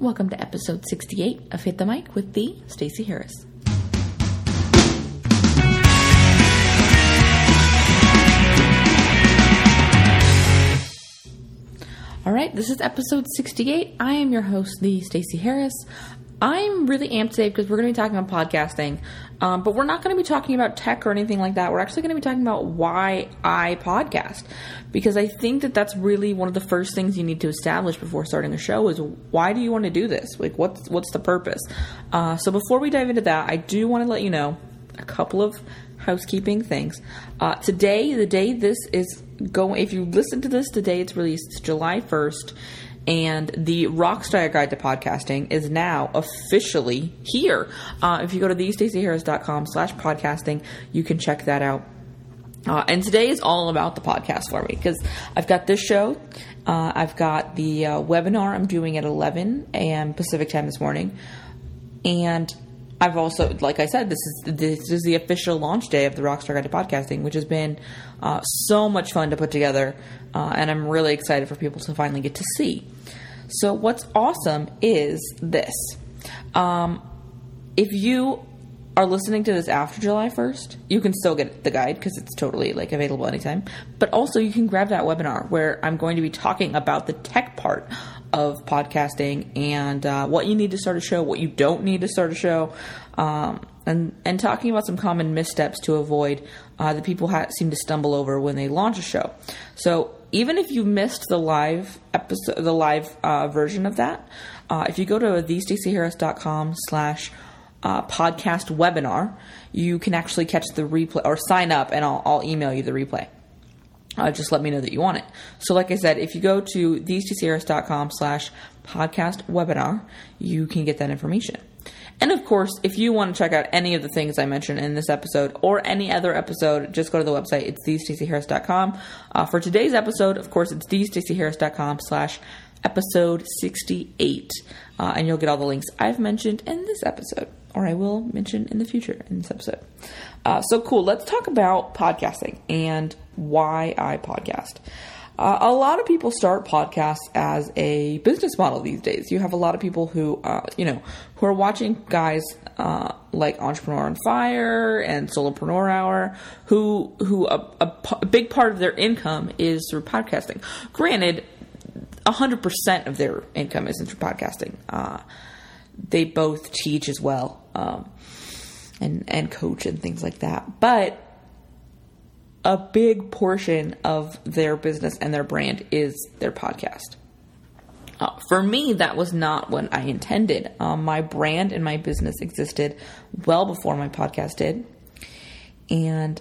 Welcome to episode 68 of Hit the Mic with the Stacey Harris. All right, this is episode 68. I am your host, the Stacey Harris. I'm really amped today because we're going to be talking about podcasting, um, but we're not going to be talking about tech or anything like that. We're actually going to be talking about why I podcast because I think that that's really one of the first things you need to establish before starting a show is why do you want to do this? Like, what's what's the purpose? Uh, so before we dive into that, I do want to let you know a couple of housekeeping things. Uh, today, the day this is going, if you listen to this today, it's released July first and the Rockstar Guide to Podcasting is now officially here. Uh, if you go to thestaceyharris.com slash podcasting, you can check that out. Uh, and today is all about the podcast for me because I've got this show. Uh, I've got the uh, webinar I'm doing at 11 a.m. Pacific time this morning. And I've also, like I said, this is this is the official launch day of the Rockstar Guide to Podcasting, which has been uh, so much fun to put together, uh, and I'm really excited for people to finally get to see. So, what's awesome is this: um, if you are listening to this after July 1st, you can still get the guide because it's totally like available anytime. But also, you can grab that webinar where I'm going to be talking about the tech part of podcasting and uh, what you need to start a show, what you don't need to start a show, um, and and talking about some common missteps to avoid uh, that people ha- seem to stumble over when they launch a show. So even if you missed the live episode, the live uh, version of that, uh, if you go to thestaceyharris.com slash uh, podcast webinar, you can actually catch the replay or sign up, and I'll, I'll email you the replay uh, just let me know that you want it. So, like I said, if you go to thestaceyharris.com slash podcast webinar, you can get that information. And of course, if you want to check out any of the things I mentioned in this episode or any other episode, just go to the website. It's thestaceyharris.com. Uh, for today's episode, of course, it's thestaceyharris.com slash episode 68. Uh, and you'll get all the links I've mentioned in this episode, or I will mention in the future in this episode. Uh, so cool. Let's talk about podcasting and why I podcast. Uh, a lot of people start podcasts as a business model these days. You have a lot of people who, uh, you know, who are watching guys uh, like Entrepreneur on Fire and Solopreneur Hour, who who a, a, a big part of their income is through podcasting. Granted, hundred percent of their income isn't through podcasting. Uh, they both teach as well, um, and and coach and things like that, but a big portion of their business and their brand is their podcast. Uh, for me, that was not what I intended. Um, my brand and my business existed well before my podcast did. And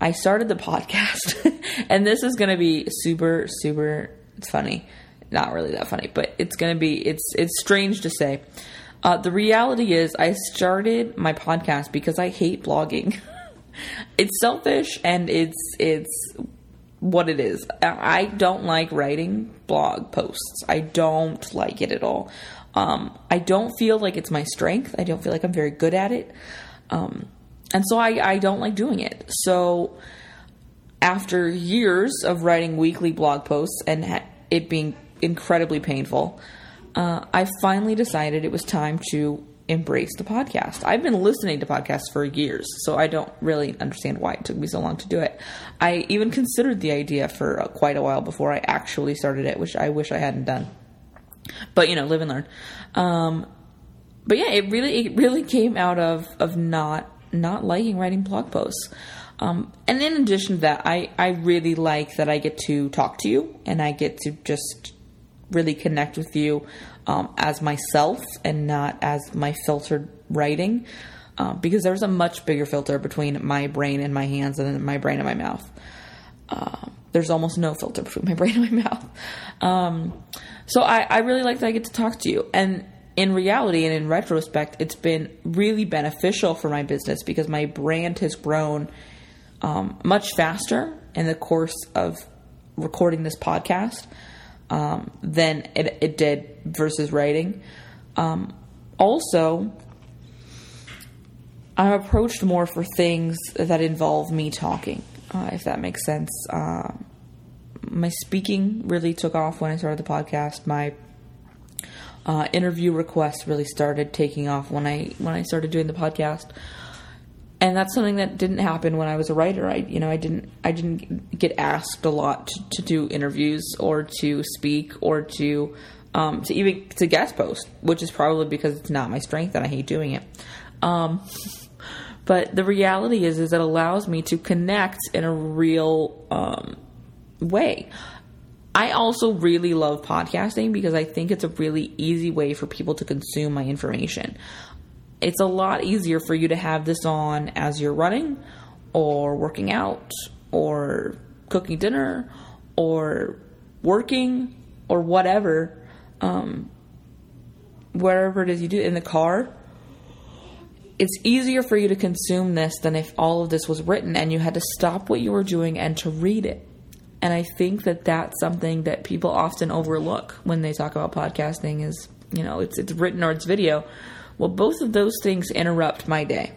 I started the podcast, and this is going to be super, super it's funny. Not really that funny, but it's to be, it's, it's strange to say. Uh, the reality is, I started my podcast because I hate blogging. it's selfish and it's it's what it is. I don't like writing blog posts. I don't like it at all. Um, I don't feel like it's my strength. I don't feel like I'm very good at it. Um, and so I, I don't like doing it. So after years of writing weekly blog posts and it being incredibly painful, uh, I finally decided it was time to embrace the podcast. I've been listening to podcasts for years, so I don't really understand why it took me so long to do it. I even considered the idea for uh, quite a while before I actually started it, which I wish I hadn't done. But you know, live and learn. Um, but yeah, it really it really came out of of not not liking writing blog posts. Um, and in addition to that, I, I really like that I get to talk to you and I get to just really connect with you um, as myself and not as my filtered writing. Uh, because there's a much bigger filter between my brain and my hands than my brain and my mouth. Uh, there's almost no filter between my brain and my mouth. Um, so I, I really like that I get to talk to you. And in reality and in retrospect, it's been really beneficial for my business because my brand has grown um, much faster in the course of recording this podcast um, than it, it, did versus writing. Um, also, I'm approached more for things that involve me talking, uh, if that makes sense. Uh, my speaking really took off when I started the podcast. My Uh, interview requests really started taking off when I when I started doing the podcast, and that's something that didn't happen when I was a writer. I you know I didn't I didn't get asked a lot to, to do interviews or to speak or to um, to even to guest post, which is probably because it's not my strength and I hate doing it. Um, but the reality is, is it allows me to connect in a real um, way. I also really love podcasting because I think it's a really easy way for people to consume my information. It's a lot easier for you to have this on as you're running or working out or cooking dinner or working or whatever, um, wherever it is you do in the car. It's easier for you to consume this than if all of this was written and you had to stop what you were doing and to read it. And I think that that's something that people often overlook when they talk about podcasting is, you know, it's it's written or it's video. Well, both of those things interrupt my day.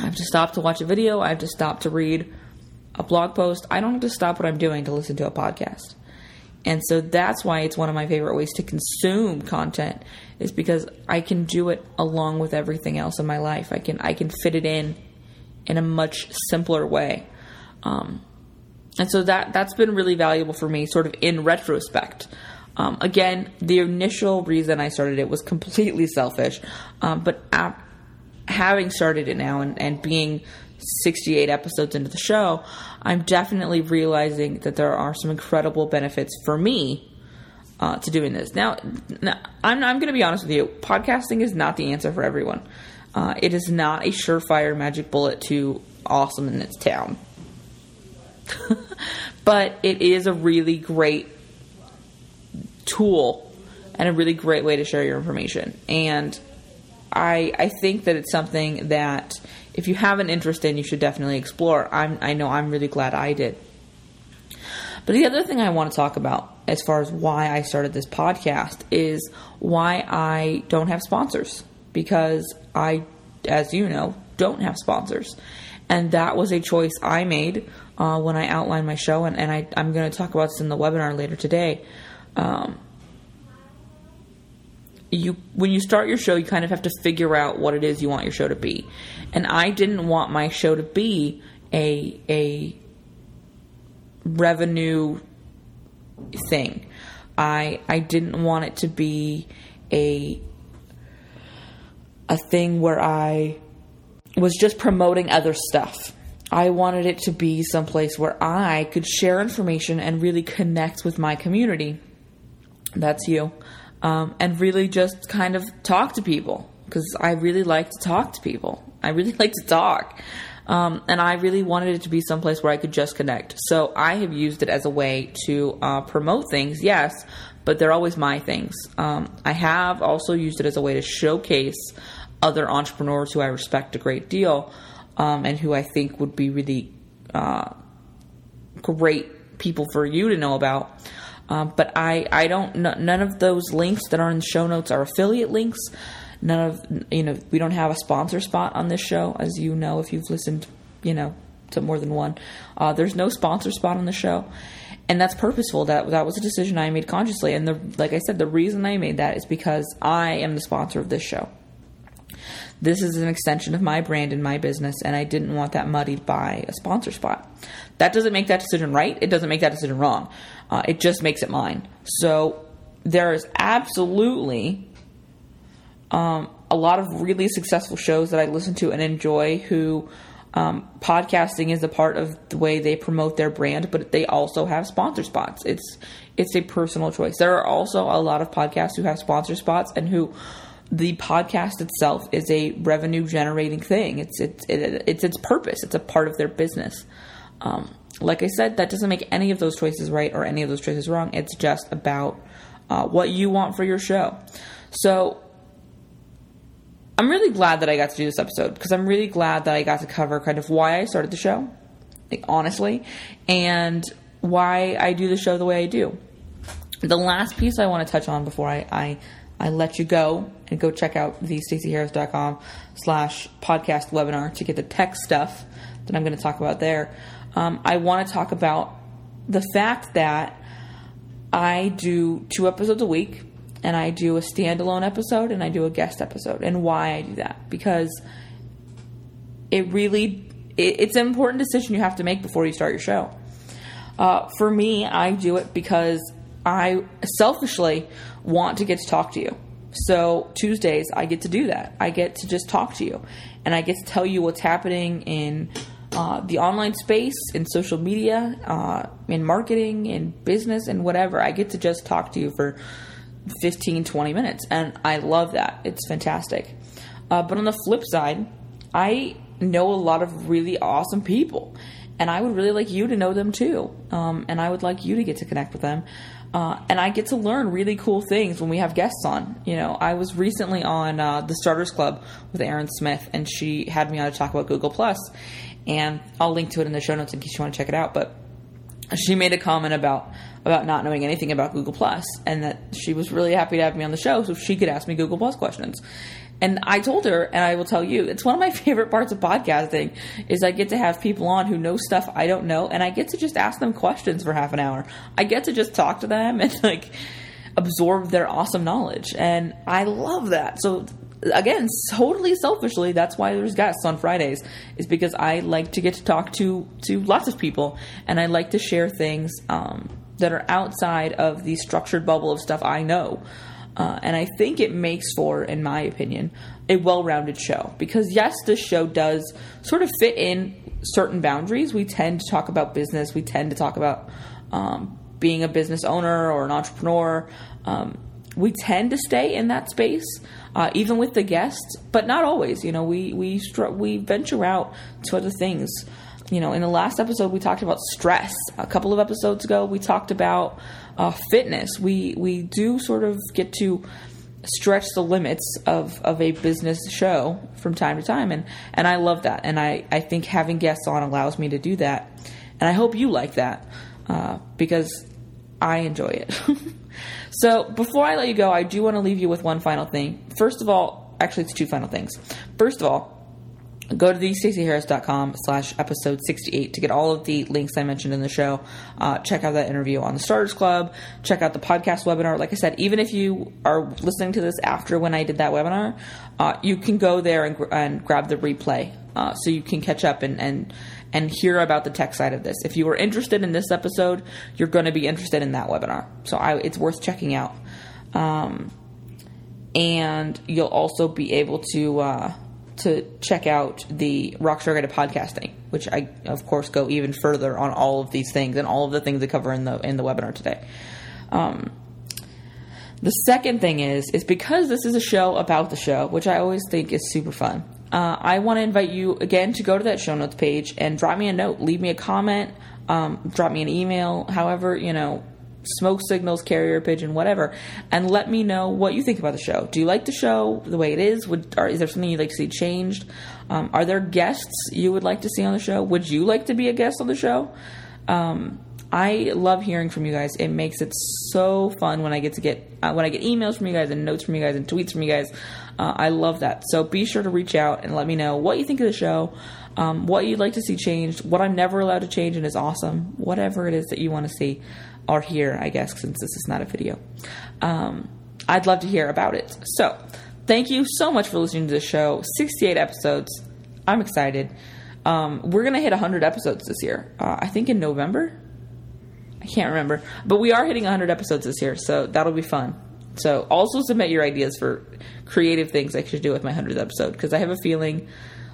I have to stop to watch a video, I have to stop to read a blog post. I don't have to stop what I'm doing to listen to a podcast. And so that's why it's one of my favorite ways to consume content is because I can do it along with everything else in my life. I can I can fit it in in a much simpler way. Um, and so that that's been really valuable for me, sort of in retrospect. Um, again, the initial reason I started it was completely selfish, um, but ap- having started it now and, and being 68 episodes into the show, I'm definitely realizing that there are some incredible benefits for me uh, to doing this. Now, now I'm, I'm going to be honest with you. Podcasting is not the answer for everyone. Uh, it is not a surefire magic bullet to awesome in its town. but it is a really great tool and a really great way to share your information. And I I think that it's something that if you have an interest in, you should definitely explore. I'm I know I'm really glad I did. But the other thing I want to talk about as far as why I started this podcast is why I don't have sponsors because I as you know don't have sponsors. And that was a choice I made uh, when I outlined my show, and, and I, am going to talk about this in the webinar later today. Um, you when you start your show, you kind of have to figure out what it is you want your show to be, and I didn't want my show to be a a revenue thing. I I didn't want it to be a a thing where I was just promoting other stuff. I wanted it to be someplace where I could share information and really connect with my community. That's you. Um, and really just kind of talk to people because I really like to talk to people. I really like to talk. Um, and I really wanted it to be someplace where I could just connect. So I have used it as a way to uh, promote things, yes, but they're always my things. Um, I have also used it as a way to showcase other entrepreneurs who I respect a great deal um, and who I think would be really uh, great people for you to know about. Um, but I, I don't, none of those links that are in the show notes are affiliate links. None of, you know, we don't have a sponsor spot on this show, as you know, if you've listened, you know, to more than one. Uh, there's no sponsor spot on the show. And that's purposeful. That that was a decision I made consciously. And the like I said, the reason I made that is because I am the sponsor of this show. This is an extension of my brand and my business, and I didn't want that muddied by a sponsor spot. That doesn't make that decision right. It doesn't make that decision wrong. Uh, it just makes it mine. So there is absolutely um, a lot of really successful shows that I listen to and enjoy who um, podcasting is a part of the way they promote their brand, but they also have sponsor spots. It's it's a personal choice. There are also a lot of podcasts who have sponsor spots and who the podcast itself is a revenue generating thing. It's it's it, it's its purpose. It's a part of their business. Um, like I said, that doesn't make any of those choices right or any of those choices wrong. It's just about uh, what you want for your show. So I'm really glad that I got to do this episode because I'm really glad that I got to cover kind of why I started the show, like, honestly, and why I do the show the way I do. The last piece I want to touch on before I, I I let you go and go check out the staceyharris.com slash podcast webinar to get the tech stuff that I'm going to talk about there. Um, I want to talk about the fact that I do two episodes a week. and I do a standalone episode and I do a guest episode. And why I do that? Because it really it, it's an important decision you have to make before you start your show. Uh, for me, I do it because I selfishly want to get to talk to you. So Tuesdays, I get to do that. I get to just talk to you, and I get to tell you what's happening in uh, the online space, in social media, uh, in marketing, in business, and whatever. I get to just talk to you for 15, 20 minutes, and I love that. It's fantastic. Uh, but on the flip side, I know a lot of really awesome people, and I would really like you to know them too. Um, and I would like you to get to connect with them. Uh, and I get to learn really cool things when we have guests on. You know, I was recently on uh, the Starters Club with Erin Smith, and she had me on to talk about Google Plus, and I'll link to it in the show notes in case you want to check it out. But she made a comment about about not knowing anything about Google Plus, and that she was really happy to have me on the show so she could ask me Google Plus questions. And I told her, and I will tell you, it's one of my favorite parts of podcasting is I get to have people on who know stuff I don't know, and I get to just ask them questions for half an hour. I get to just talk to them and like absorb their awesome knowledge, and I love that. So again, totally selfishly, that's why there's guests on Fridays, is because I like to get to talk to to lots of people, and I like to share things um, that are outside of the structured bubble of stuff I know. Uh, and I think it makes for, in my opinion, a well rounded show. Because, yes, this show does sort of fit in certain boundaries. We tend to talk about business, we tend to talk about um, being a business owner or an entrepreneur. Um, we tend to stay in that space, uh, even with the guests, but not always. You know, we we str- we venture out to other things. You know, in the last episode, we talked about stress. A couple of episodes ago, we talked about uh, fitness. We we do sort of get to stretch the limits of, of a business show from time to time and and I love that and I, I think having guests on allows me to do that and I hope you like that uh, because I enjoy it so before I let you go I do want to leave you with one final thing first of all actually it's two final things first of all go to thestaceyharris.com slash episode 68 to get all of the links i mentioned in the show. Uh, check out that interview on the starters club. Check out the podcast webinar. Like i said even if you are listening to this after when i did that webinar uh, you can go there and, and grab the replay uh, so you can catch up and, and and hear about the tech side of this. If you are interested in this episode you're going to be interested in that webinar. So I, it's worth checking out. Um, and you'll also be able to uh, to check out the Rockstar Guide to Podcasting, which I, of course, go even further on all of these things and all of the things that cover in the in the webinar today. Um, the second thing is is because this is a show about the show, which I always think is super fun. Uh, I want to invite you again to go to that show notes page and drop me a note, leave me a comment, um, drop me an email, however you know smoke signals, carrier pigeon, whatever, and let me know what you think about the show. Do you like the show the way it is? Would or is there something you'd like to see changed? Um, are there guests you would like to see on the show? Would you like to be a guest on the show? Um, I love hearing from you guys. It makes it so fun when I get to get uh, when I get emails from you guys and notes from you guys and tweets from you guys. Uh, I love that. So be sure to reach out and let me know what you think of the show, um, what you'd like to see changed, what I'm never allowed to change and is awesome, whatever it is that you want to see or hear, I guess, since this is not a video. Um, I'd love to hear about it. So, thank you so much for listening to the show. 68 episodes. I'm excited. Um, we're going to hit 100 episodes this year. Uh, I think in November. I can't remember. But we are hitting 100 episodes this year, so that'll be fun. So, also submit your ideas for creative things I should do with my 100th episode because I have a feeling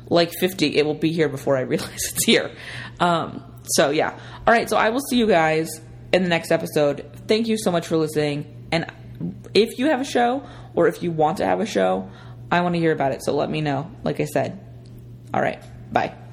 like 50, it will be here before I realize it's here. Um, so, yeah. All right, so I will see you guys in the next episode. Thank you so much for listening. And if you have a show or if you want to have a show, I want to hear about it. So let me know, like I said. All right. Bye.